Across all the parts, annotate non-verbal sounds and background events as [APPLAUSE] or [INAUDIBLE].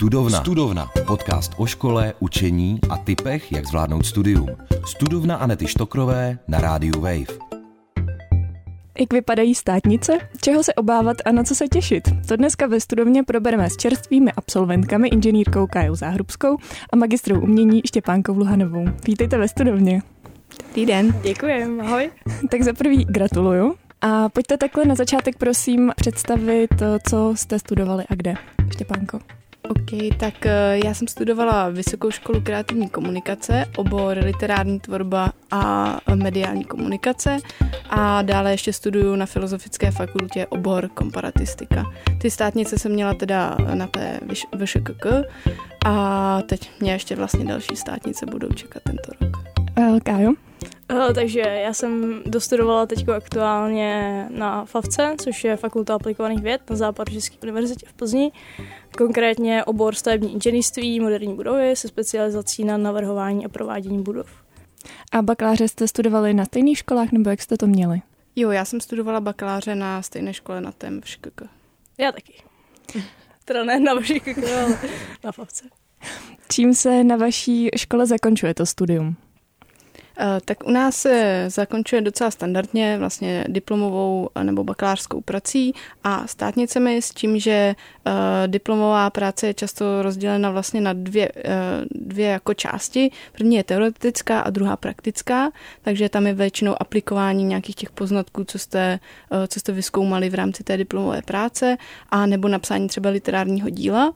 Studovna. Studovna. Podcast o škole, učení a typech, jak zvládnout studium. Studovna Anety Štokrové na rádiu Wave. Jak vypadají státnice? Čeho se obávat a na co se těšit? To dneska ve studovně probereme s čerstvými absolventkami, inženýrkou Kajou Záhrubskou a magistrou umění Štěpánkou Luhanovou. Vítejte ve studovně. Dobrý den. Děkuji, ahoj. [LAUGHS] Tak za prvý gratuluju. A pojďte takhle na začátek prosím představit, co jste studovali a kde. Štěpánko. OK, tak eh, já jsem studovala Vysokou školu kreativní komunikace, obor literární tvorba a mediální komunikace a dále ještě studuju na Filozofické fakultě obor komparatistika. Ty státnice jsem měla teda na té VŠKK a teď mě ještě vlastně další státnice budou čekat tento rok. Uh, Kájo? Uh, takže já jsem dostudovala teď aktuálně na FAVCE, což je Fakulta aplikovaných věd na Západočeské univerzitě v Plzni. Konkrétně obor stavební inženýrství, moderní budovy se specializací na navrhování a provádění budov. A bakaláře jste studovali na stejných školách, nebo jak jste to měli? Jo, já jsem studovala bakaláře na stejné škole na tém v ŠKK. Já taky. [LAUGHS] Teda ne na ŠKK, ale na FAVCE. Čím se na vaší škole zakončuje to studium? Eh, tak u nás se zakončuje docela standardně vlastně diplomovou eh, nebo bakalářskou prací a státnicemi s tím, že eh, diplomová práce je často rozdělena vlastně na dvě, dvě jako části. První je teoretická a druhá praktická, takže tam je většinou aplikování nějakých těch poznatků, co jste, co jste vyskoumali v rámci té diplomové práce a nebo napsání třeba literárního díla.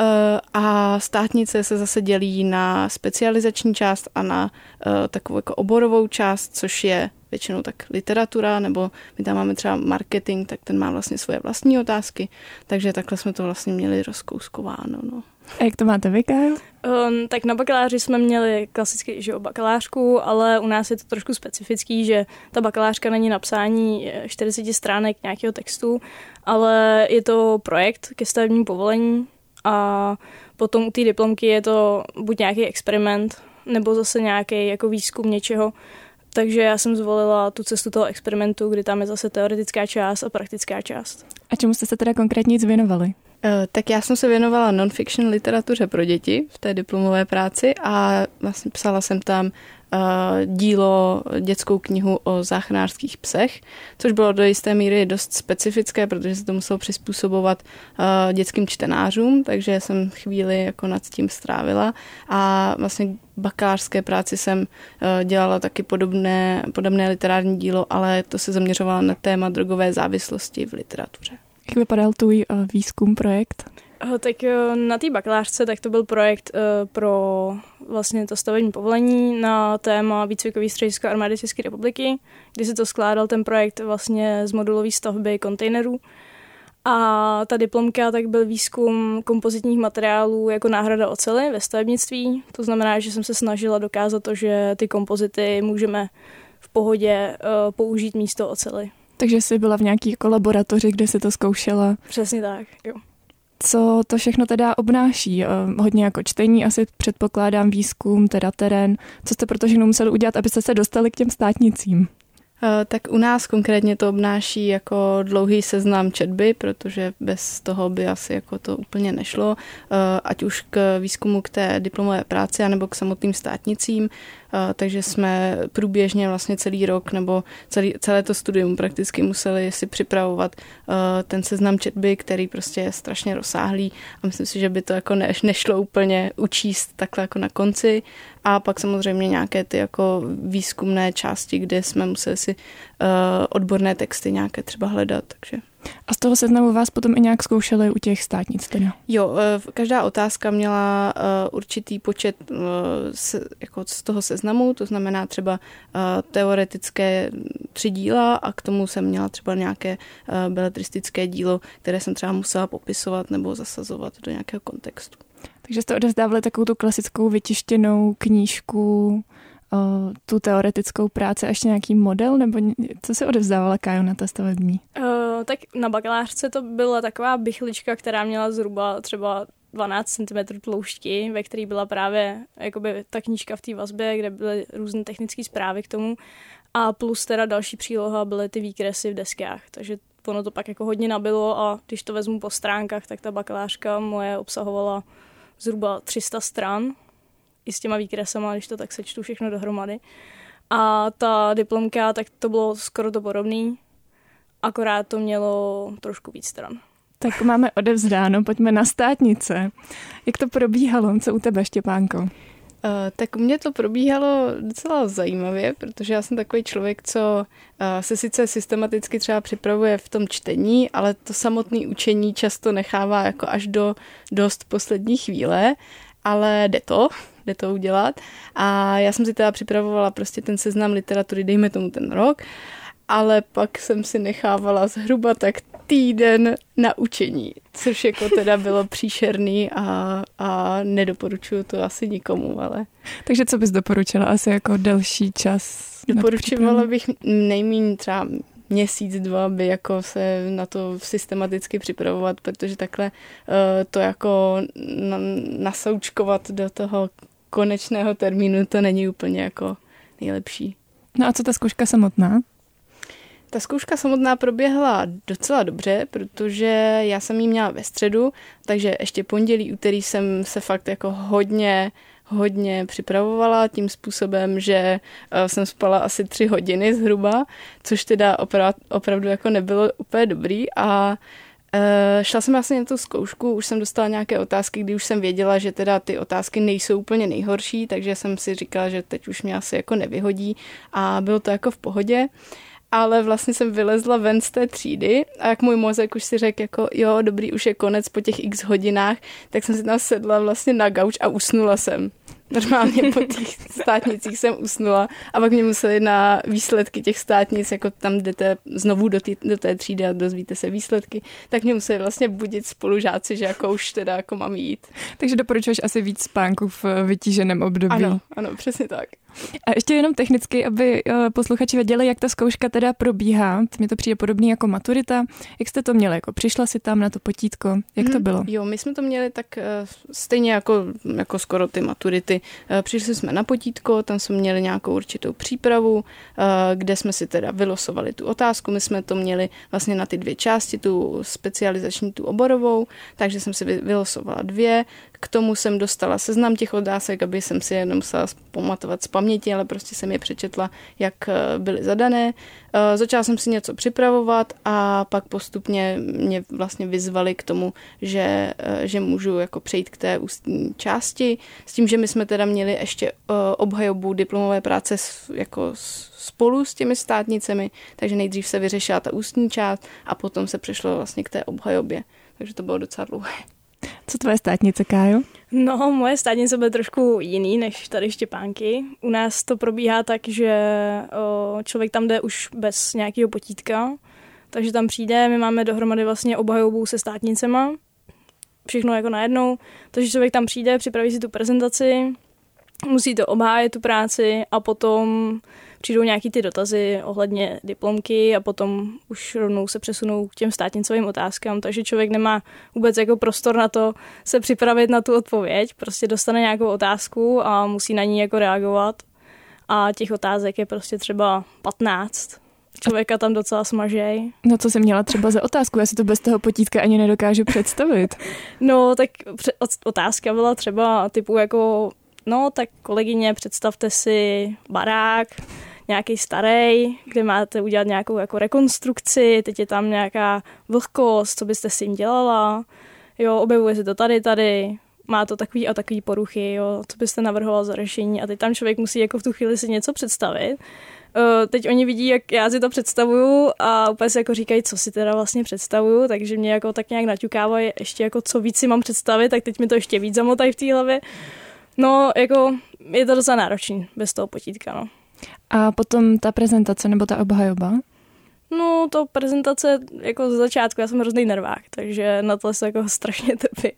Eh, a státnice se zase dělí na specializační část a na eh, takovou jako oborovou část, což je většinou tak literatura, nebo my tam máme třeba marketing, tak ten má vlastně svoje vlastní otázky, takže takhle jsme to vlastně měli rozkouskováno. No. A jak to máte vy, Kyle? Um, tak na bakaláři jsme měli klasicky že o bakalářku, ale u nás je to trošku specifický, že ta bakalářka není napsání 40 stránek nějakého textu, ale je to projekt ke stavebnímu povolení, a potom u té diplomky je to buď nějaký experiment, nebo zase nějaký jako výzkum něčeho. Takže já jsem zvolila tu cestu toho experimentu, kdy tam je zase teoretická část a praktická část. A čemu jste se teda konkrétně věnovali? Eh, tak já jsem se věnovala non-fiction literatuře pro děti v té diplomové práci a vlastně psala jsem tam Eh, dílo, dětskou knihu o záchranářských psech, což bylo do jisté míry dost specifické, protože se to muselo přizpůsobovat eh, dětským čtenářům, takže jsem chvíli jako nad tím strávila a vlastně bakalářské práci jsem dělala taky podobné, podobné literární dílo, ale to se zaměřovalo na téma drogové závislosti v literatuře. Jak vypadal tvůj výzkum projekt? Tak na té bakalářce tak to byl projekt pro vlastně to stavební povolení na téma výcvikový středisko armády České republiky, kdy se to skládal ten projekt vlastně z modulové stavby kontejnerů. A ta diplomka tak byl výzkum kompozitních materiálů jako náhrada ocely ve stavebnictví. To znamená, že jsem se snažila dokázat to, že ty kompozity můžeme v pohodě uh, použít místo ocely. Takže jsi byla v nějaké jako laboratoři, kde se to zkoušela? Přesně tak, jo co to všechno teda obnáší. Eh, hodně jako čtení, asi předpokládám výzkum, teda terén. Co jste proto všechno museli udělat, abyste se dostali k těm státnicím? Eh, tak u nás konkrétně to obnáší jako dlouhý seznam četby, protože bez toho by asi jako to úplně nešlo, eh, ať už k výzkumu k té diplomové práci, anebo k samotným státnicím takže jsme průběžně vlastně celý rok nebo celý, celé to studium prakticky museli si připravovat ten seznam četby, který prostě je strašně rozsáhlý a myslím si, že by to jako ne, nešlo úplně učíst takhle jako na konci. A pak samozřejmě nějaké ty jako výzkumné části, kde jsme museli si odborné texty nějaké třeba hledat, takže a z toho seznamu vás potom i nějak zkoušeli u těch státnic teda? Jo, eh, každá otázka měla eh, určitý počet eh, jako z toho seznamu, to znamená třeba teoretické tři díla a k tomu jsem měla třeba nějaké beletristické dílo, které jsem třeba musela popisovat nebo zasazovat do nějakého kontextu. Takže jste odevzdávali takovou tu klasickou vytištěnou knížku, tu teoretickou práci a ještě nějaký model, nebo co se odevzdávala Kájo na té stavební? Uh, tak na bakalářce to byla taková bychlička, která měla zhruba třeba 12 cm tloušťky, ve které byla právě jakoby ta knížka v té vazbě, kde byly různé technické zprávy k tomu a plus teda další příloha byly ty výkresy v deskách, takže ono to pak jako hodně nabilo a když to vezmu po stránkách, tak ta bakalářka moje obsahovala zhruba 300 stran i s těma výkresama, když to tak sečtu všechno dohromady. A ta diplomka, tak to bylo skoro to podobný, akorát to mělo trošku víc stran. Tak máme odevzdáno, pojďme na státnice. Jak to probíhalo? Co u tebe, Štěpánko? Uh, tak u mě to probíhalo docela zajímavě, protože já jsem takový člověk, co uh, se sice systematicky třeba připravuje v tom čtení, ale to samotné učení často nechává jako až do dost poslední chvíle, ale jde to, jde to udělat. A já jsem si teda připravovala prostě ten seznam literatury, dejme tomu ten rok, ale pak jsem si nechávala zhruba tak týden na učení, což jako teda bylo příšerný a, a nedoporučuju to asi nikomu, ale... Takže co bys doporučila asi jako delší čas? Doporučovala bych nejméně třeba měsíc, dva, by jako se na to systematicky připravovat, protože takhle uh, to jako nasoučkovat do toho konečného termínu, to není úplně jako nejlepší. No a co ta zkouška samotná? Ta zkouška samotná proběhla docela dobře, protože já jsem ji měla ve středu, takže ještě pondělí, úterý jsem se fakt jako hodně hodně připravovala tím způsobem, že eh, jsem spala asi tři hodiny zhruba, což teda opravdu jako nebylo úplně dobrý a Uh, šla jsem vlastně na tu zkoušku, už jsem dostala nějaké otázky, kdy už jsem věděla, že teda ty otázky nejsou úplně nejhorší, takže jsem si říkala, že teď už mě asi jako nevyhodí a bylo to jako v pohodě. Ale vlastně jsem vylezla ven z té třídy a jak můj mozek už si řekl jako jo, dobrý, už je konec po těch x hodinách, tak jsem si tam sedla vlastně na gauč a usnula jsem normálně po těch státnicích jsem usnula a pak mě museli na výsledky těch státnic, jako tam jdete znovu do, tý, do té třídy a dozvíte se výsledky, tak mě museli vlastně budit spolužáci, že jako už teda jako mám jít. Takže doporučuješ asi víc spánku v vytíženém období. Ano, ano, přesně tak. A ještě jenom technicky, aby eh, posluchači věděli, jak ta zkouška teda probíhá. Mně to přijde podobný jako maturita. Jak jste to měli? Jako přišla si tam na to potítko? Jak to mhm. bylo? Jo, my jsme to měli tak eh, stejně jako, jako skoro ty maturity. Eh, přišli jsme na potítko, tam jsme měli nějakou určitou přípravu, kde jsme si teda vylosovali tu otázku. My jsme to měli vlastně na ty dvě části, tu specializační, tu oborovou, takže jsem si vylosovala dvě. K tomu jsem dostala seznam těch otázek, aby jsem si je nemusela pamatovat z paměti, ale prostě jsem je přečetla, jak eh, byly zadané. Eh, začala jsem si něco připravovat a pak postupně mě vlastně vyzvali k tomu, že, eh, že můžu jako přejít k té ústní části, s tím, že my jsme teda měli ještě obhajobu diplomové práce jako spolu s těmi státnicemi, takže nejdřív se vyřešila ta ústní část a potom se přešlo vlastně k té obhajobě. Takže to bylo docela dlouhé. Co tvoje státnice, Kájo? No, moje státnice byly trošku jiný než tady Štěpánky. U nás to probíhá tak, že o, člověk tam jde už bez nějakého potítka, takže tam přijde, my máme dohromady vlastně obhajobu se státnicema, všechno jako najednou, takže člověk tam přijde, připraví si tu prezentaci, musí to obhájit tu práci a potom přijdou nějaký ty dotazy ohledně diplomky a potom už rovnou se přesunou k těm státnicovým otázkám, takže člověk nemá vůbec jako prostor na to se připravit na tu odpověď, prostě dostane nějakou otázku a musí na ní jako reagovat a těch otázek je prostě třeba 15. Člověka tam docela smažej. No co jsem měla třeba za otázku? Já si to bez toho potítka ani nedokážu představit. [LAUGHS] No tak otázka byla třeba typu jako no tak kolegyně, představte si barák, nějaký starý, kde máte udělat nějakou jako rekonstrukci, teď je tam nějaká vlhkost, co byste s tím dělala, jo, objevuje se to tady, tady, má to takový a takový poruchy, jo, co byste navrhoval za řešení a teď tam člověk musí jako v tu chvíli si něco představit. Uh, teď oni vidí, jak já si to představuju a úplně si jako říkají, co si teda vlastně představuju, takže mě jako tak nějak naťukávají ještě jako co víc si mám představit, tak teď mi to ještě víc zamotají v té hlavě. No, jako je to docela náročný bez toho potítka, no. A potom ta prezentace nebo ta obhajoba? No, to prezentace jako z začátku, já jsem hrozný nervák, takže na to se jako strašně trpím.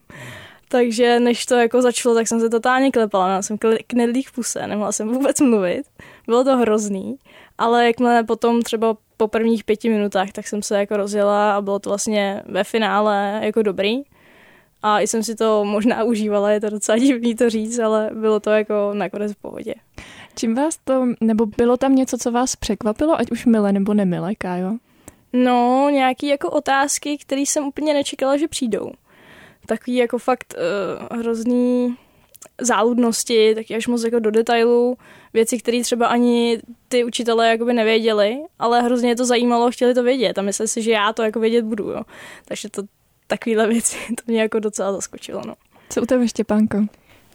Takže než to jako začalo, tak jsem se totálně klepala, měla jsem knedlí v puse, nemohla jsem vůbec mluvit. Bylo to hrozný, ale jakmile potom třeba po prvních pěti minutách, tak jsem se jako rozjela a bylo to vlastně ve finále jako dobrý. A jsem si to možná užívala, je to docela divný to říct, ale bylo to jako nakonec v pohodě. Čím vás to, nebo bylo tam něco, co vás překvapilo, ať už milé nebo nemilé, Kájo? No, nějaký jako otázky, které jsem úplně nečekala, že přijdou. Takový jako fakt uh, hrozný záludnosti, taky až moc jako do detailů, věci, které třeba ani ty učitelé jakoby nevěděli, ale hrozně je to zajímalo, chtěli to vědět a mysleli si, že já to jako vědět budu, jo. Takže to takovýhle věci, to mě jako docela zaskočilo, no. Co u tebe, Štěpánko?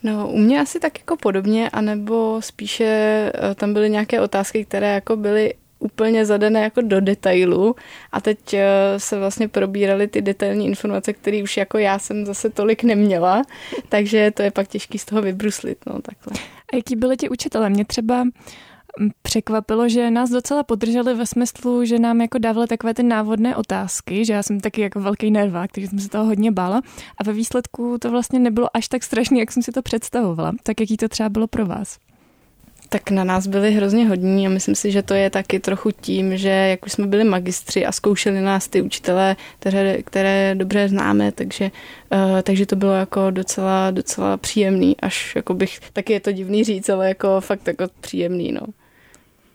No, u mě asi tak jako podobně, anebo spíše eh, tam byly nějaké otázky, které jako byly úplně zadané jako do detailu a teď eh, se vlastně probíraly ty detailní informace, které už jako já jsem zase tolik neměla, takže to je pak těžký z toho vybruslit, no takhle. A jaký byli ti učitelé? Mě třeba překvapilo, že nás docela podrželi ve smyslu, že nám jako dávali takové ty návodné otázky, že já jsem taky jako velký nervák, takže jsem se toho hodně bála a ve výsledku to vlastně nebylo až tak strašné, jak jsem si to představovala. Tak jaký to třeba bylo pro vás? Tak na nás byli hrozně hodní a myslím si, že to je taky trochu tím, že jak už jsme byli magistři a zkoušeli nás ty učitelé, které, které dobře známe, takže, uh, takže to bylo jako docela, docela příjemný, až jako bych, taky je to divný říct, ale jako fakt jako příjemný, no.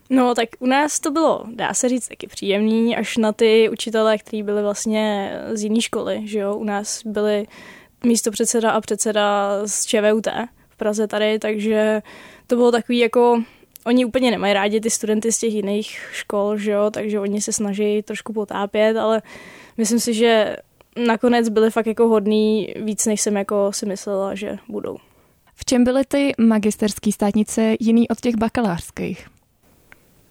No, tak u nás to bylo, dá se říct, taky příjemný, až na ty učitele, kteří byli vlastně z jiné školy, že jo. U nás byli místo předseda a předseda z ČVUT v Praze tady, takže to bylo takový jako, oni úplně nemají rádi ty studenty z těch jiných škol, že jo, takže oni se snaží trošku potápět, ale myslím si, že nakonec byli fakt jako hodný víc, než jsem jako si myslela, že budou. V čem byly ty magisterské státnice jiný od těch bakalářských?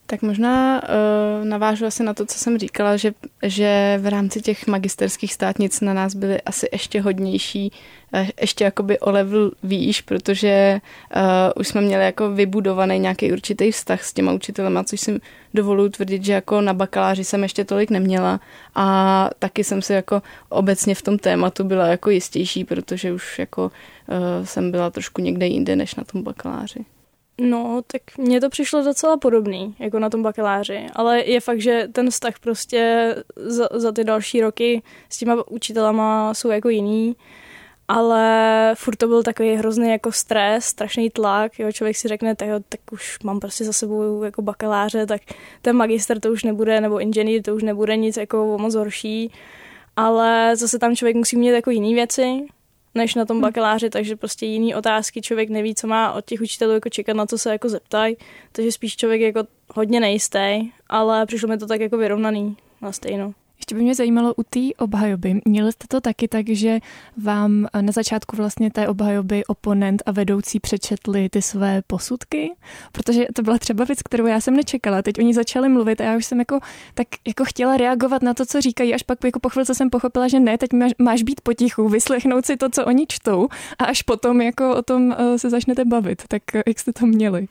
Tak možná uh, navážu asi na to, co jsem říkala, že, že v rámci těch magisterských státnic na nás byly asi ještě hodnější, uh, ještě jakoby o level výš, protože uh, už jsme měli jako vybudovaný nějaký určitý vztah s těma učitelema, což jsem dovoluji tvrdit, že jako na bakaláři jsem ještě tolik neměla a taky jsem si jako obecně v tom tématu byla jako jistější, protože už jako uh, jsem byla trošku někde jinde než na tom bakaláři. No, tak mně to přišlo docela podobný, jako na tom bakaláři, ale je fakt, že ten vztah prostě za, za ty další roky s těma učitelama jsou jako jiný, ale furt to byl takový hrozný jako stres, strašný tlak, jo, člověk si řekne, tak, jo, tak už mám prostě za sebou jako bakaláře, tak ten magister to už nebude, nebo inženýr to už nebude nic jako moc horší, ale zase tam člověk musí mít jako jiné věci, než na tom hm. bakaláři, takže prostě jiný otázky člověk neví, co má od těch učitelů jako čekat, na co se jako zeptají, takže spíš člověk jako hodně nejistý, ale přišlo mi to tak jako vyrovnaný na stejno. Ještě by mě zajímalo u té obhajoby. Měli jste to taky tak, že vám na začátku vlastně té obhajoby oponent a vedoucí přečetli ty své posudky? Protože to byla třeba věc, kterou já jsem nečekala. Teď oni začali mluvit a já už jsem jako, tak jako chtěla reagovat na to, co říkají, až pak jako po chvilce jsem pochopila, že ne, teď máš, být potichu, vyslechnout si to, co oni čtou a až potom jako o tom uh, se začnete bavit. Tak uh, jak jste to měli?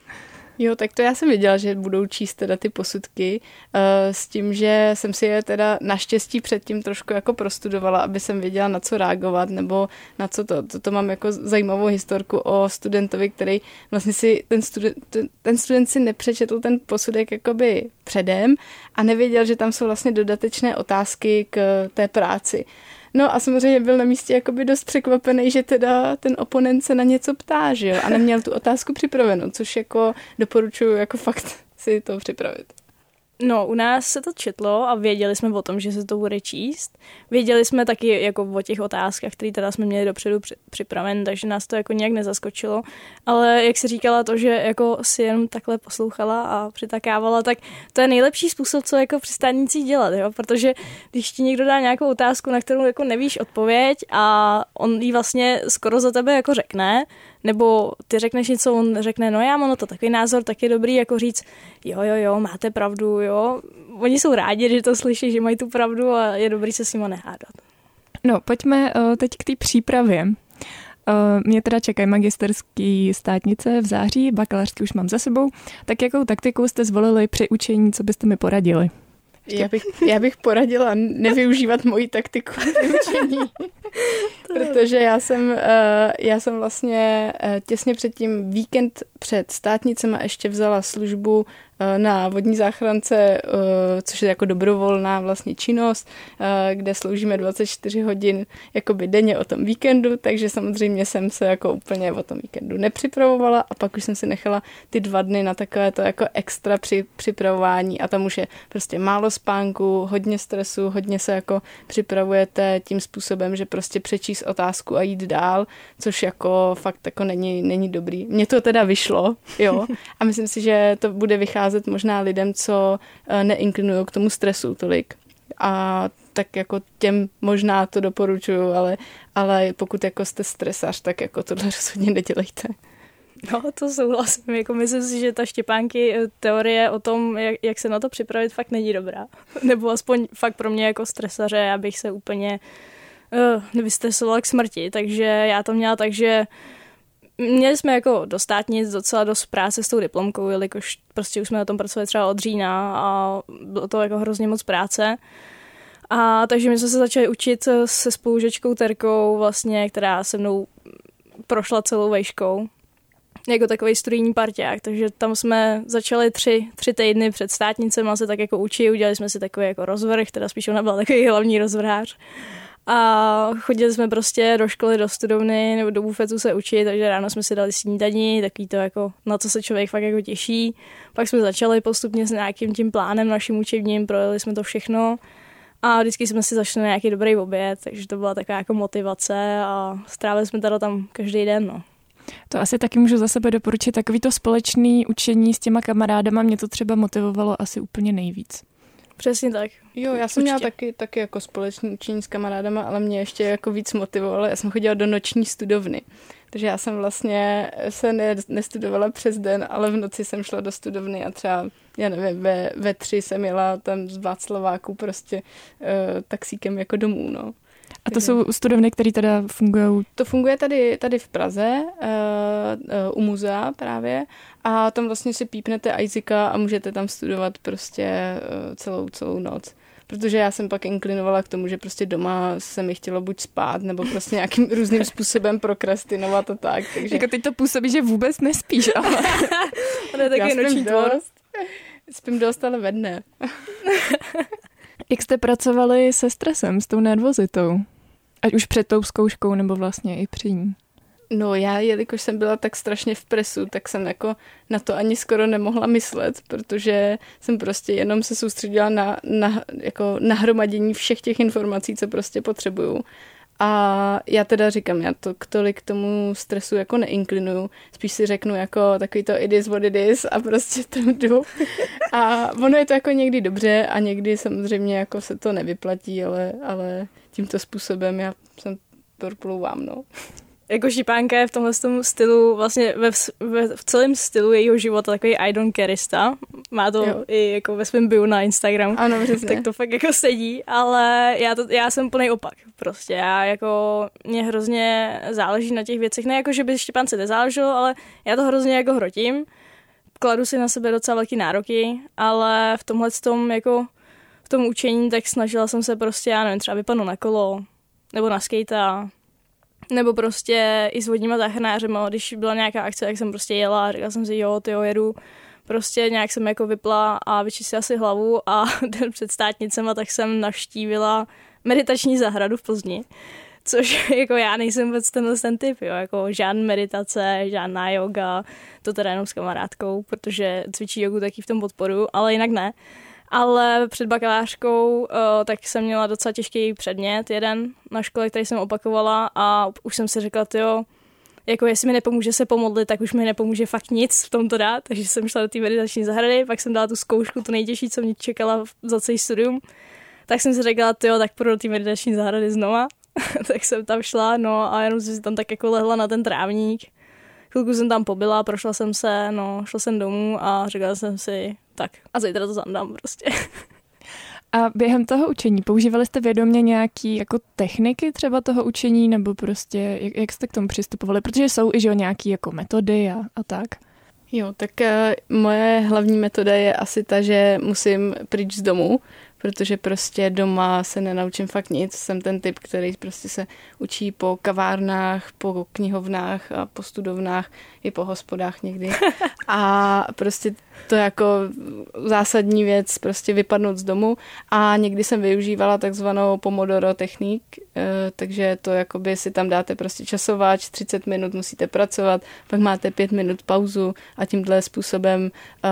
Jo, tak to já jsem věděla, že budou číst teda ty posudky uh, s tím, že jsem si je teda naštěstí předtím trošku jako prostudovala, aby jsem věděla, na co reagovat, nebo na co to. To, to mám jako zajímavou historku o studentovi, který vlastně si, ten student, ten, ten student si nepřečetl ten posudek jakoby předem a nevěděl, že tam jsou vlastně dodatečné otázky k té práci. No a samozřejmě byl na místě jakoby dost překvapený, že teda ten oponent se na něco ptá, že jo, a neměl tu otázku připravenou, což jako doporučuji jako fakt si to připravit. No, u nás se to četlo a věděli jsme o tom, že se to bude číst. Věděli jsme taky jako o těch otázkách, které teda jsme měli dopředu připraven, takže nás to jako nějak nezaskočilo. Ale jak si říkala to, že jako si jenom takhle poslouchala a přitakávala, tak to je nejlepší způsob, co jako při státnicích dělat, jo? protože když ti někdo dá nějakou otázku, na kterou jako nevíš odpověď a on ji vlastně skoro za tebe jako řekne, nebo ty řekneš něco, on řekne, no já mám na to takový názor, tak je dobrý jako říct, jo, jo, jo, máte pravdu, jo. Oni jsou rádi, že to slyší, že mají tu pravdu a je dobrý se s nimi nehádat. No, pojďme uh, teď k té přípravě. Uh, mě teda čekají magisterský státnice v září, bakalářský už mám za sebou. Tak jakou taktiku jste zvolili při učení, co byste mi poradili? Já bych, já bych poradila nevyužívat moji taktiku učení. [LAUGHS] Protože já jsem, uh, já jsem vlastně uh, těsně před tím víkend před státnicema ještě vzala službu Eh, na vodní záchrance, eh, což je jako dobrovolná vlastně činnost, eh, kde sloužíme 24 hodin jakoby denně o tom víkendu, takže samozřejmě jsem se jako úplně o tom víkendu nepřipravovala a pak už jsem si nechala ty dva dny na takové to jako extra při, připravování a tam už je prostě málo spánku, hodně stresu, hodně se jako připravujete tím způsobem, že prostě přečíst otázku a jít dál, což jako fakt jako není, není dobrý. Mně to teda vyšlo, jo, a myslím si, že to bude vycházet možná lidem, co eh, neinklinují k tomu stresu tolik. A tak jako těm možná to doporučuju, ale, ale pokud jako jste stresař, tak jako tohle rozhodně nedělejte. No, to souhlasím. Jako myslím si, že ta Štěpánky eh, teorie o tom, jak, jak se na to připravit, fakt není dobrá. [LAUGHS] Nebo aspoň fakt pro mě jako stresaře, abych se úplně uh, nevystresovala k smrti. Takže já to měla tak, že Měli jsme jako dostátnic docela dost práce s tou diplomkou, jelikož prostě už jsme na tom pracovali třeba od října a bylo to jako hrozně moc práce. A takže my jsme se začali učit se spolužečkou Terkou, vlastně, která se mnou prošla celou vejškou jako takový studijní parťák, takže tam jsme začali tři, tři týdny před státnicem a se tak jako učili, udělali jsme si takový jako rozvrh, teda spíš ona byla takový hlavní rozvrhář. A chodili jsme prostě do školy, do studovny nebo do bufetu se učit, takže ráno jsme si dali snídaní, takový to jako, na co se člověk fakt jako těší. Pak jsme začali postupně s nějakým tím plánem naším učebním, projeli jsme to všechno a vždycky jsme si začali nějaký dobrý oběd, takže to byla taková jako motivace a strávili jsme teda tam každý den, no. To asi taky můžu za sebe doporučit. Takový to společný učení s těma kamarádama mě to třeba motivovalo asi úplně nejvíc. Přesně tak. Jo, já jsem Určitě. měla taky, taky jako společný učení s kamarádama, ale mě ještě jako víc motivovalo. Já jsem chodila do noční studovny. Takže já jsem vlastně se ne, nestudovala přes den, ale v noci jsem šla do studovny a třeba, já nevím, ve, ve tři jsem jela tam z Václaváku prostě uh, taxíkem jako domů, no. A to jsou studovny, které teda fungují? To funguje tady, tady v Praze, uh, uh, u muzea právě a tam vlastně si pípnete Isaaca a můžete tam studovat prostě uh, celou, celou noc protože já jsem pak inklinovala k tomu, že prostě doma se mi chtělo buď spát, nebo prostě nějakým [LAUGHS] různým způsobem prokrastinovat a tak. Takže... Jako teď to působí, že vůbec nespíš, ale... [LAUGHS] to je taky noční dost. Spím dost, ale ve dne. [LAUGHS] Jak jste pracovali se stresem, s tou nervozitou? Ať už před tou zkouškou, nebo vlastně i při ní. No já, jelikož jsem byla tak strašně v presu, tak jsem jako na to ani skoro nemohla myslet, protože jsem prostě jenom se soustředila na, na jako nahromadění všech těch informací, co prostě potřebuju. A já teda říkám, já to k tolik tomu stresu jako neinklinuju. Spíš si řeknu jako takový to it is what it is a prostě tam jdu. A ono je to jako někdy dobře a někdy samozřejmě jako se to nevyplatí, ale, ale tímto způsobem já jsem torplouvám, no jako šipánka je v tomhle stylu, vlastně ve, ve, v celém stylu jejího života takový I don't careista. Má to jo. i jako ve svém bio na Instagram. Ano, [LAUGHS] přesně. Tak to fakt jako sedí, ale já, to, já jsem plný opak. Prostě já jako, mě hrozně záleží na těch věcech. Ne jako, že by Štěpánce nezáleželo, ale já to hrozně jako hrotím. Kladu si na sebe docela velký nároky, ale v tomhle tom jako v tom učení, tak snažila jsem se prostě, já nevím, třeba vypadnout na kolo, nebo na skate nebo prostě i s vodníma záchranářema, když byla nějaká akce, tak jsem prostě jela a říkala jsem si, jo, ty jedu. Prostě nějak jsem jako vypla a vyčistila si hlavu a [LAUGHS] den před státnicema tak jsem navštívila meditační zahradu v Plzni. Což [LAUGHS] jako já nejsem vůbec tenhle ten typ, jo, jako žádná meditace, žádná yoga, to teda jenom s kamarádkou, protože cvičí jogu taky v tom podporu, ale jinak ne. Ale před bakalářkou uh, tak jsem měla docela těžký předmět, jeden na škole, který jsem opakovala a už jsem si řekla, jo, jako jestli mi nepomůže se pomodlit, tak už mi nepomůže fakt nic v tomto dát, takže jsem šla do té meditační zahrady, pak jsem dala tu zkoušku, tu nejtěžší, co mě čekala za celý studium, tak jsem si řekla, jo, tak půjdu do té meditační zahrady znova, [LAUGHS] tak jsem tam šla, no a jenom si tam tak jako lehla na ten trávník, chvilku jsem tam pobyla, prošla jsem se, no, šla jsem domů a řekla jsem si, tak a zítra to zandám prostě. A během toho učení používali jste vědomě nějaký jako techniky třeba toho učení, nebo prostě jak, jak jste k tomu přistupovali? Protože jsou i že nějaký jako metody a, a tak. Jo, tak uh, moje hlavní metoda je asi ta, že musím pryč z domu, protože prostě doma se nenaučím fakt nic. Jsem ten typ, který prostě se učí po kavárnách, po knihovnách a po studovnách i po hospodách někdy. [LAUGHS] A prostě to jako zásadní věc, prostě vypadnout z domu. A někdy jsem využívala takzvanou Pomodoro technik, eh, takže to jakoby si tam dáte prostě časováč, 30 minut musíte pracovat, pak máte 5 minut pauzu a tímhle způsobem uh,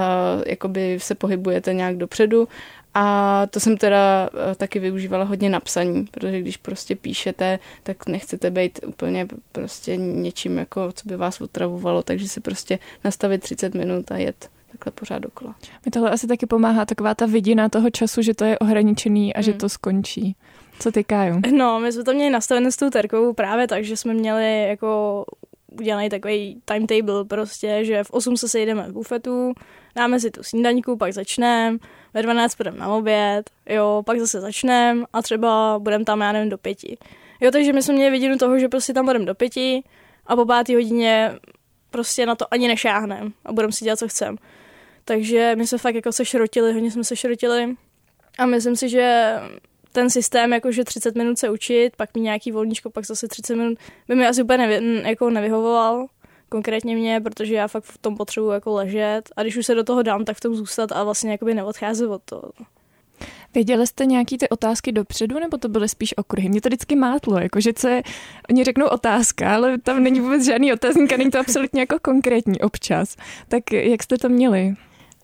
jakoby se pohybujete nějak dopředu a to jsem teda eh, taky využívala hodně na psaní, protože když prostě píšete, tak nechcete být úplně prostě něčím, jako, co by vás otravovalo, takže si prostě nastavit 30 minut a jet takhle pořád dokola. Mi tohle asi taky pomáhá taková ta vidina toho času, že to je ohraničený a hmm. že to skončí. Co ty, Káju? No, my jsme to měli nastavené s tou terkou právě tak, že jsme měli jako udělaný takový timetable prostě, že v 8 se sejdeme v bufetu, dáme si tu snídaňku, pak začneme, ve 12 půjdeme na oběd, jo, pak zase začneme a třeba budeme tam, já nevím, do pěti. Jo, takže my jsme měli vidinu toho, že prostě tam budeme do pěti a po pátý hodině prostě na to ani nešáhneme a budeme si dělat, co chceme. Takže my jsme fakt jako se šrotili, hodně jsme se šrotili a myslím si, že ten systém, jakože 30 minut se učit, pak mít nějaký volníčko, pak zase 30 minut, by mi asi úplně nevy, jako nevyhovoval konkrétně mě, protože já fakt v tom potřebuji jako ležet a když už se do toho dám, tak v tom zůstat a vlastně jakoby neodcházet od toho. Věděli jste nějaký ty otázky dopředu, nebo to byly spíš okruhy? Mě to vždycky mátlo, jakože je, oni řeknou otázka, ale tam není vůbec žádný otazník a není to absolutně jako konkrétní občas. Tak jak jste to měli?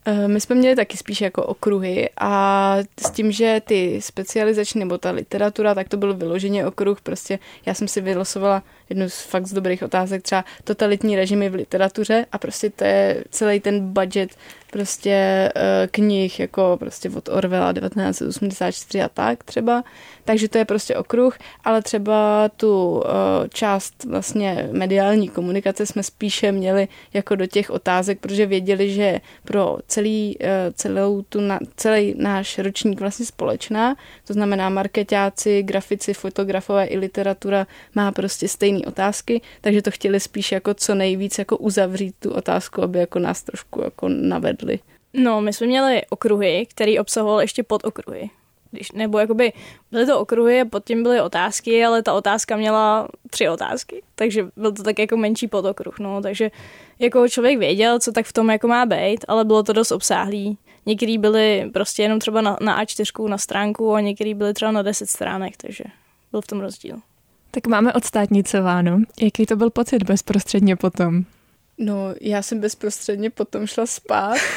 Eh, my jsme měli taky spíš jako okruhy a s tím, že ty specializační nebo ta literatura, tak to byl vyloženě okruh. Prostě já jsem si vylosovala jednu z fakt z dobrých otázek, třeba totalitní režimy v literatuře a prostě to je celý ten budget prostě uh, knih, jako prostě od Orwella 1984 a tak třeba. Takže to je prostě okruh, ale třeba tu uh, část vlastně mediální komunikace jsme spíše měli jako do těch otázek, protože věděli, že pro celý, uh, celou tu na, celý náš ročník vlastně společná, to znamená marketáci, grafici, fotografové i literatura má prostě stejné otázky, takže to chtěli spíš jako co nejvíc jako uzavřít tu otázku, aby jako nás trošku jako navedli vedli? No, my jsme měli okruhy, který obsahoval ještě podokruhy. Když, nebo jakoby byly to okruhy a pod tím byly otázky, ale ta otázka měla tři otázky, takže byl to tak jako menší podokruh, no, takže jako člověk věděl, co tak v tom jako má být, ale bylo to dost obsáhlý. Některý byly prostě jenom třeba na, na A4 na stránku a některý byly třeba na 10 stránek, takže byl v tom rozdíl. Tak máme odstátnicováno. Jaký to byl pocit bezprostředně potom? No, já jsem bezprostředně potom šla spát. [LAUGHS]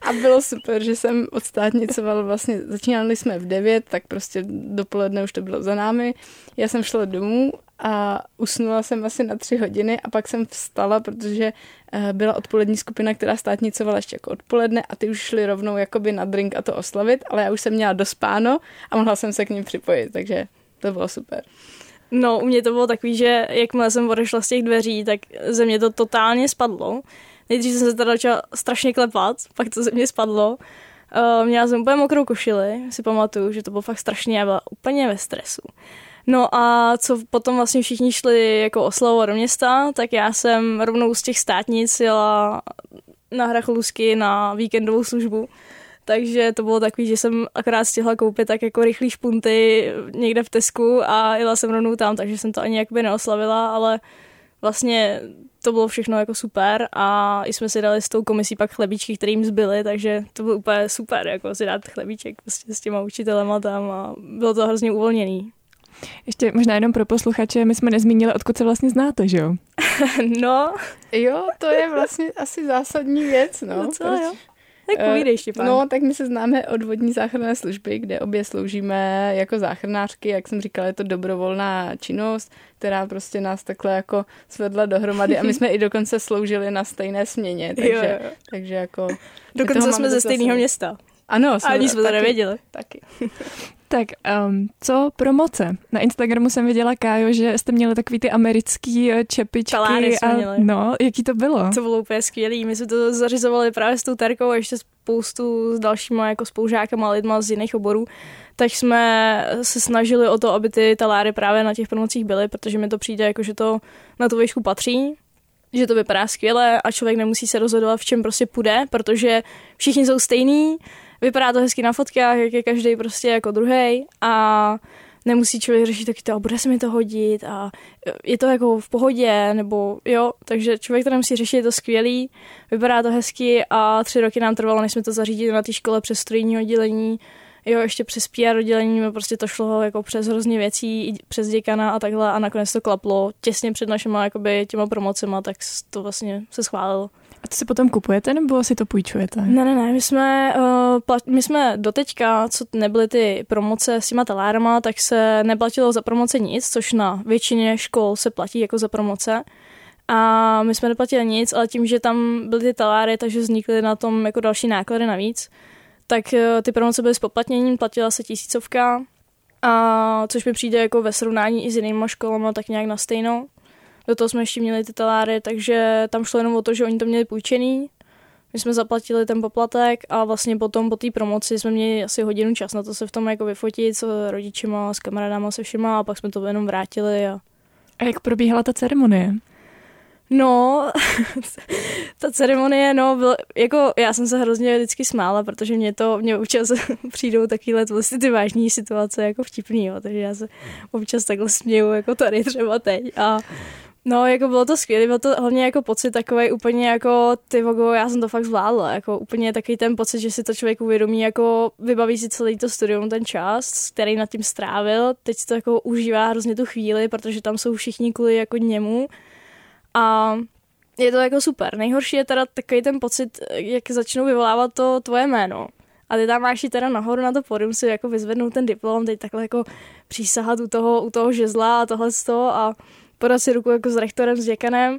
A bylo super, že jsem odstátnicovala vlastně, začínali jsme v 9, tak prostě dopoledne už to bylo za námi. Já jsem šla domů a usnula jsem asi na tři hodiny a pak jsem vstala, protože eh, byla odpolední skupina, která státnicovala ještě jako odpoledne a ty už šli rovnou jakoby na drink a to oslavit, ale já už jsem měla dospáno a mohla jsem se k ním připojit, takže to bylo super. No, u mě to bylo takový, že jakmile jsem odešla z těch dveří, tak ze mě to totálně spadlo. Nejdřív jsem se teda začala strašně klepat, pak to ze mě spadlo. Uh, měla jsem úplně mokrou košili, si pamatuju, že to bylo fakt strašně, já byla úplně ve stresu. No a co potom vlastně všichni šli jako oslavovat do města, tak já jsem rovnou z těch státnic jela na Hracholusky na víkendovou službu takže to bylo takový, že jsem akorát stihla koupit tak jako rychlý špunty někde v Tesku a jela jsem rovnou tam, takže jsem to ani jakoby neoslavila, ale vlastně to bylo všechno jako super a i jsme si dali s tou komisí pak chlebíčky, které jim zbyly, takže to bylo úplně super, jako si dát chlebíček prostě s těma učitelema tam a bylo to hrozně uvolněný. Ještě možná jenom pro posluchače, my jsme nezmínili, odkud se vlastně znáte, že jo? [LAUGHS] no. Jo, to je vlastně asi zásadní věc, no. no co, proč, jo? Tak povídej, eh, Štěpán. No, tak my se známe od vodní záchranné služby, kde obě sloužíme jako záchranářky. Jak jsem říkala, je to dobrovolná činnost, která prostě nás takhle jako svedla dohromady a my jsme i dokonce sloužili na stejně směně. [LAUGHS] Takže, jo, jo. takže jako... Dokonce jsme ze stejného města. Ano, jsme, ani jsme to nevěděli. Taky. [LAUGHS] Tak um, co promoce? Na Instagramu jsem viděla, Kájo, že jste měli takový ty americký eh, čepičky. Talány a, měli. No, jaký to bylo? To bylo úplně skvělý. My jsme to zařizovali právě s tou Terkou a ještě spoustu s dalšíma jako spolužákama a lidma z jiných oborů. Tak jsme se snažili o to, aby ty taláry právě na těch promocích byly, protože mi to přijde jako, že to na tu výšku patří že to vypadá skvěle a člověk nemusí se rozhodovat, v čem prostě půjde, protože všichni jsou stejní, vypadá to hezky na fotkách, jak je každý prostě jako druhý a nemusí člověk řešit taky to, bude se mi to hodit a je to jako v pohodě, nebo jo, takže člověk to nemusí řešit, je to skvělý, vypadá to hezky a tři roky nám trvalo, než jsme to zařídili na té škole přes strojní oddělení, jo, ještě přes PR oddělení, prostě to šlo jako přes hrozně věcí, přes děkana a takhle a nakonec to klaplo těsně před našima jakoby těma promocema, tak to vlastně se schválilo. Si potom kupujete nebo si to půjčujete? Ne, ne, ne, my jsme, uh, plat, my jsme doteďka, co nebyly ty promoce s těma talárama, tak se neplatilo za promoce nic, což na většině škol se platí jako za promoce. A my jsme neplatili nic, ale tím, že tam byly ty taláry, takže vznikly na tom jako další náklady navíc, tak uh, ty promoce byly s poplatněním, platila se tisícovka, a což mi přijde jako ve srovnání i s jinými školami tak nějak na stejno. Do toho jsme ještě měli ty taláry, takže tam šlo jenom o to, že oni to měli půjčený. My jsme zaplatili ten poplatek a vlastně potom po té promoci jsme měli asi hodinu čas na to se v tom jako vyfotit s rodičima, s kamarádama, se všema a pak jsme to jenom vrátili. A, a jak probíhala ta ceremonie? No, [LAUGHS] ta ceremonie, no, byl, jako já jsem se hrozně vždycky smála, protože mě to, mě občas [LAUGHS] přijdou takovýhle vlastně ty vážní situace jako vtipný, jo, takže já se občas takhle směju, jako tady třeba teď a No, jako bylo to skvělé, bylo to hlavně jako pocit takový úplně jako, ty vogo, já jsem to fakt zvládla, jako úplně takový ten pocit, že si to člověk uvědomí, jako vybaví si celý to studium, ten čas, který nad tím strávil, teď si to jako užívá hrozně tu chvíli, protože tam jsou všichni kvůli jako němu a je to jako super. Nejhorší je teda takový ten pocit, jak začnou vyvolávat to tvoje jméno. A ty tam máš teda nahoru na to podium si jako vyzvednout ten diplom, teď takhle jako přísahat u toho, u toho žezla a tohle z toho a podat si ruku jako s rektorem, s děkanem,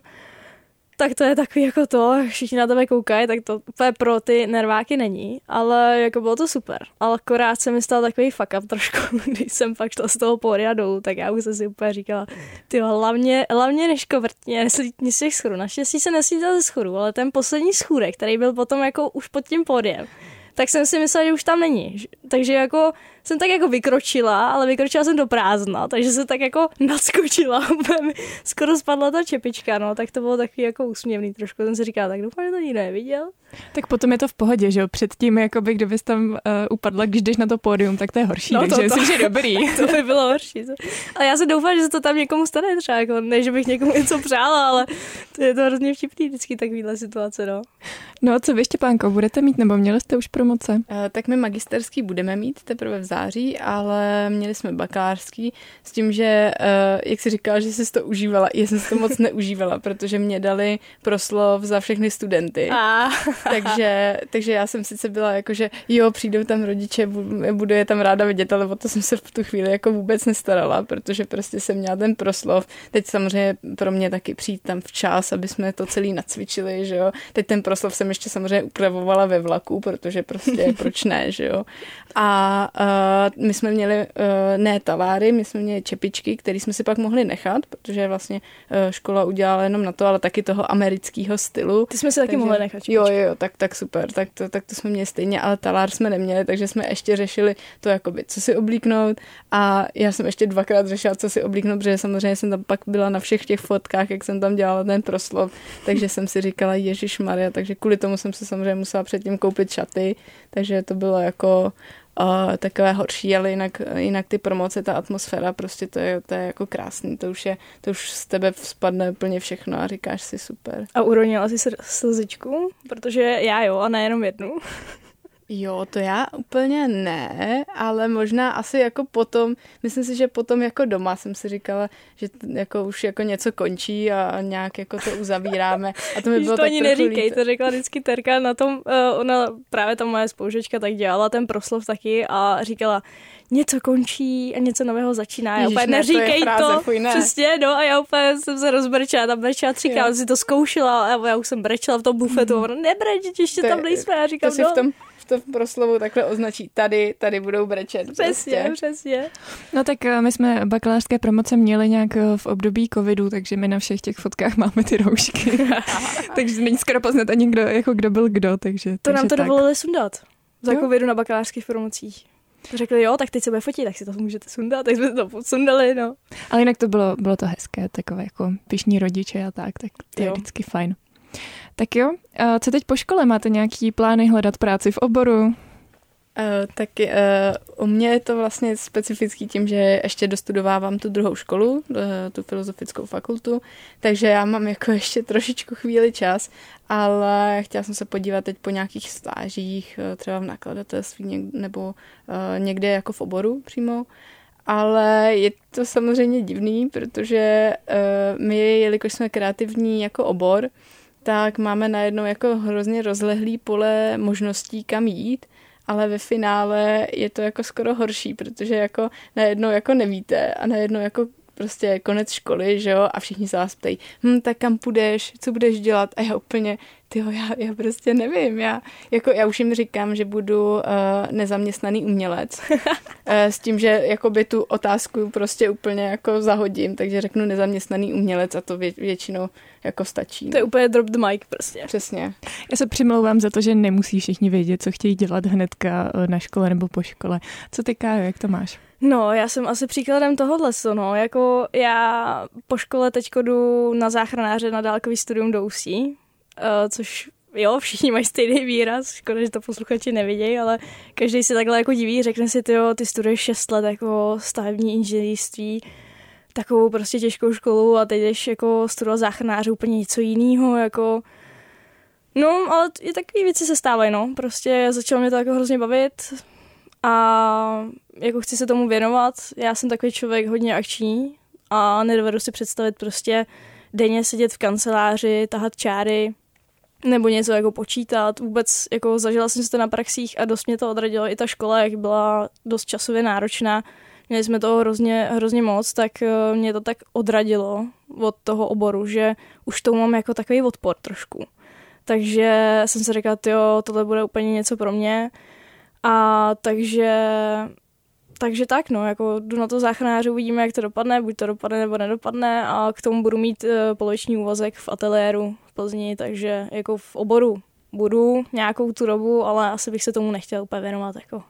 tak to je takový jako to, všichni na tebe koukají, tak to úplně pro ty nerváky není, ale jako bylo to super. Ale akorát se mi stal takový fuck up trošku, [LAUGHS] když jsem pak šla z toho pódia dolů, tak já už jsem si úplně říkala, ty hlavně, hlavně neškovrtně, neslítni z těch schůrů. Naštěstí se neslítal ze schůru, ale ten poslední schůrek, který byl potom jako už pod tím pódiem, tak jsem si myslela, že už tam není. Takže jako jsem tak jako vykročila, ale vykročila jsem do prázdna, takže se tak jako naskočila, [LAUGHS] skoro spadla ta čepička, no, tak to bylo takový jako úsměvný trošku. Jsem si říkala, tak doufám, že to nikdo neviděl. Tak potom je to v pohodě, že jo? Předtím, jakoby, kdybys tam uh, upadla, když jdeš na to pódium, tak to je horší, no, takže to, to, že dobrý. [LAUGHS] to by bylo horší. Ale já se doufám, že se to tam někomu stane třeba, jako, ne, že bych někomu něco přála, ale to je to hrozně vtipný vždycky takovýhle situace, no. No a co vy, Štěpánko, budete mít, nebo měli jste už promoce? Uh, tak my magisterský budeme mít teprve v září, ale měli jsme bakalářský s tím, že, uh, jak si říkala, že jsi to užívala, já jsem to moc [LAUGHS] neužívala, protože mě dali proslov za všechny studenty. A. takže, takže já jsem sice byla jako, že jo, přijdou tam rodiče, budu je tam ráda vidět, ale o to jsem se v tu chvíli jako vůbec nestarala, protože prostě jsem měla ten proslov. Teď samozřejmě pro mě taky přijít tam včas, aby jsme to celý nacvičili, že jo. Teď ten proslov jsem ještě samozřejmě upravovala ve vlaku, protože prostě [LAUGHS] proč ne, že jo. A uh, my jsme měli uh, ne taváry, my jsme měli čepičky, které jsme si pak mohli nechat, protože vlastně uh, škola udělala jenom na to, ale taky toho amerického stylu. Ty jsme si taky mohli nechat čepičky. Jo, jo, tak, tak super, tak to, tak to jsme měli stejně, ale talár jsme neměli, takže jsme ještě řešili to, jakoby, co si oblíknout a já jsem ještě dvakrát řešila, co si oblíknout, protože samozřejmě jsem tam pak byla na všech těch fotkách, jak jsem tam dělala ten proslov, takže jsem si říkala, Ježíš Maria, takže kvůli tomu jsem se samozřejmě musela předtím koupit šaty, takže to bylo jako uh, takové horší, ale jinak, jinak ty promoce, ta atmosféra, prostě to je, to je jako krásný, to už je, to už z tebe spadne úplně všechno a říkáš si super. A uronila jsi slzičku? Protože já jo, a nejenom jednu. Jo, to já úplně ne, ale možná asi jako potom, myslím si, že potom jako doma jsem si říkala, že jako už jako něco končí a nějak jako to uzavíráme. A to mi bylo to tak ani neříkej, líto. to řekla vždycky Terka na tom, uh, ona právě ta moje spolužečka tak dělala ten proslov taky a říkala, něco končí a něco nového začíná. Já úplně neříkej to, fráze, fuj, ne. přesně, no a já úplně jsem se rozbrečela, tam brečela třikrát, si to zkoušela a já už jsem brečela v tom bufetu, mm. ona nebreč, ještě tam nejsme, já říkám, to no. v tom to proslovu takhle označí. Tady, tady budou brečet. Přesně, prostě. přesně. No tak eh, my jsme bakalářské promoce měli nějak eh, v období covidu, takže my na všech těch fotkách [LAUGHS] máme ty roušky. [LAUGHS] takže není skoro poznat ani kdo, jako kdo byl kdo. Takže, to takže nám to tak. dovolili sundat. Za jo? covidu na bakalářských promocích. Řekli, jo, tak teď se bude fotit, tak si to můžete sundat, tak jsme to sundali, no. Ale jinak to bylo, bylo to hezké, takové jako pišní rodiče a tak, tak to jo. je vždycky fajn. Tak jo, a co teď po škole? Máte nějaký plány hledat práci v oboru? Uh, tak uh, u mě je to vlastně specifický tím, že ještě dostudovávám tu druhou školu, uh, tu filozofickou fakultu, takže já mám jako [LAUGHS] ještě trošičku chvíli čas, ale chtěla jsem se podívat teď po nějakých stážích, třeba v nakladatelství nebo někde jako v oboru přímo, ale je to samozřejmě divný, protože my, jelikož jsme kreativní jako obor, tak máme najednou jako hrozně rozlehlý pole možností, kam jít ale ve finále je to jako skoro horší, protože jako najednou jako nevíte a najednou jako prostě konec školy, že jo, a všichni se vás ptají, hm, tak kam půjdeš, co budeš dělat a já úplně, ty já, já prostě nevím, já, jako já už jim říkám, že budu uh, nezaměstnaný umělec uh, [LAUGHS] s tím, že jakoby tu otázku prostě úplně jako zahodím, takže řeknu nezaměstnaný umělec a to vě, většinou jako stačí. To je no. úplně drop the mic prostě. Přesně. Já se přimlouvám za to, že nemusí všichni vědět, co chtějí dělat hnedka eh, na škole nebo po škole. Co ty, Kájo, jak to máš? No, já jsem asi příkladem tohohle, no, jako já po škole teď jdu na záchranáře na dálkový studium do Ústí, uh, což jo, všichni mají stejný výraz, škoda, že to posluchači nevidějí, ale každý si takhle jako diví, řekne si, ty jo, ty studuješ 6 let jako stavební inženýrství, takovou prostě těžkou školu a teď jdeš jako studovat záchranáře úplně něco jiného, jako No, ale i takové věci se stávají, no. Prostě začalo mě to jako hrozně bavit a jako chci se tomu věnovat. Já jsem takový člověk hodně akční a nedovedu si představit prostě denně sedět v kanceláři, tahat čáry, nebo něco jako počítat. Vůbec jako zažila jsem si to na praxích a dost mě to odradilo. I ta škola, jak byla dost časově náročná, měli jsme toho hrozně, hrozně moc, tak eh, mě to tak odradilo od toho oboru, že už to mám jako takový odpor trošku. Takže jsem si říkala, jo, tohle bude úplně něco pro mě. A takže takže tak, no, jako jdu na to záchranáře, uvidíme, jak to dopadne, buď to dopadne nebo nedopadne a k tomu budu mít uh, poloviční úvazek v ateliéru v Plzni, takže jako v oboru budu nějakou tu dobu, ale asi bych se tomu nechtěl úplně věnovat jako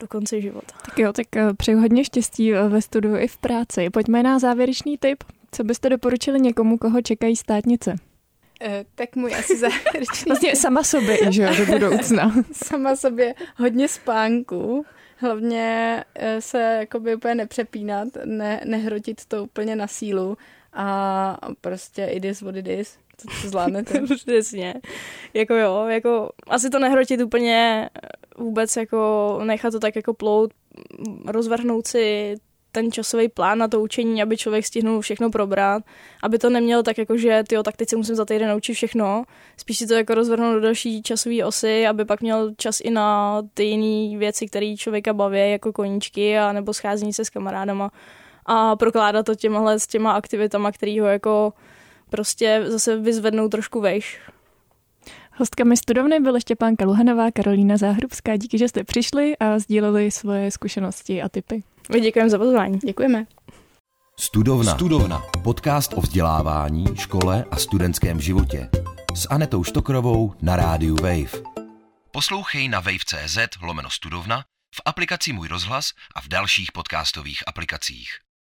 do konce života. Tak jo, tak uh, přeju hodně štěstí eh, ve studiu i v práci. Pojďme na závěrečný tip. Co byste doporučili někomu, koho čekají státnice? Uh, tak můj asi závěrečný Vlastně sama sobě, že jo, do budoucna. [LAUGHS] sama sobě hodně spánku hlavně eh, se jakoby úplně nepřepínat, ne, nehrotit to úplně na sílu a prostě it is what it is. To, to zvládnete. [LAUGHS] Přesně. Jako jo, jako asi to nehrotit úplně vůbec jako nechat to tak jako plout, rozvrhnout si ten časový plán na to učení, aby člověk stihnul všechno probrat, aby to nemělo tak jako, že tyjo, tak teď se musím za týden naučit všechno, spíš si to jako rozvrhnout do další časové osy, aby pak měl čas i na ty jiné věci, které člověka baví, jako koníčky a nebo scházení se s kamarádama a prokládat to těmahle s těma aktivitama, který ho jako prostě zase vyzvednou trošku vejš. Hostkami studovny byly Štěpánka Luhanová, Karolína Záhrubská. Díky, že jste přišli a sdíleli svoje zkušenosti a typy. My děkujeme za pozvání. Děkujeme. Studovna. Studovna. Podcast o vzdělávání, škole a studentském životě. S Anetou Štokrovou na rádiu Wave. Poslouchej na wave.cz lomeno studovna, v aplikaci Můj rozhlas a v dalších podcastových aplikacích.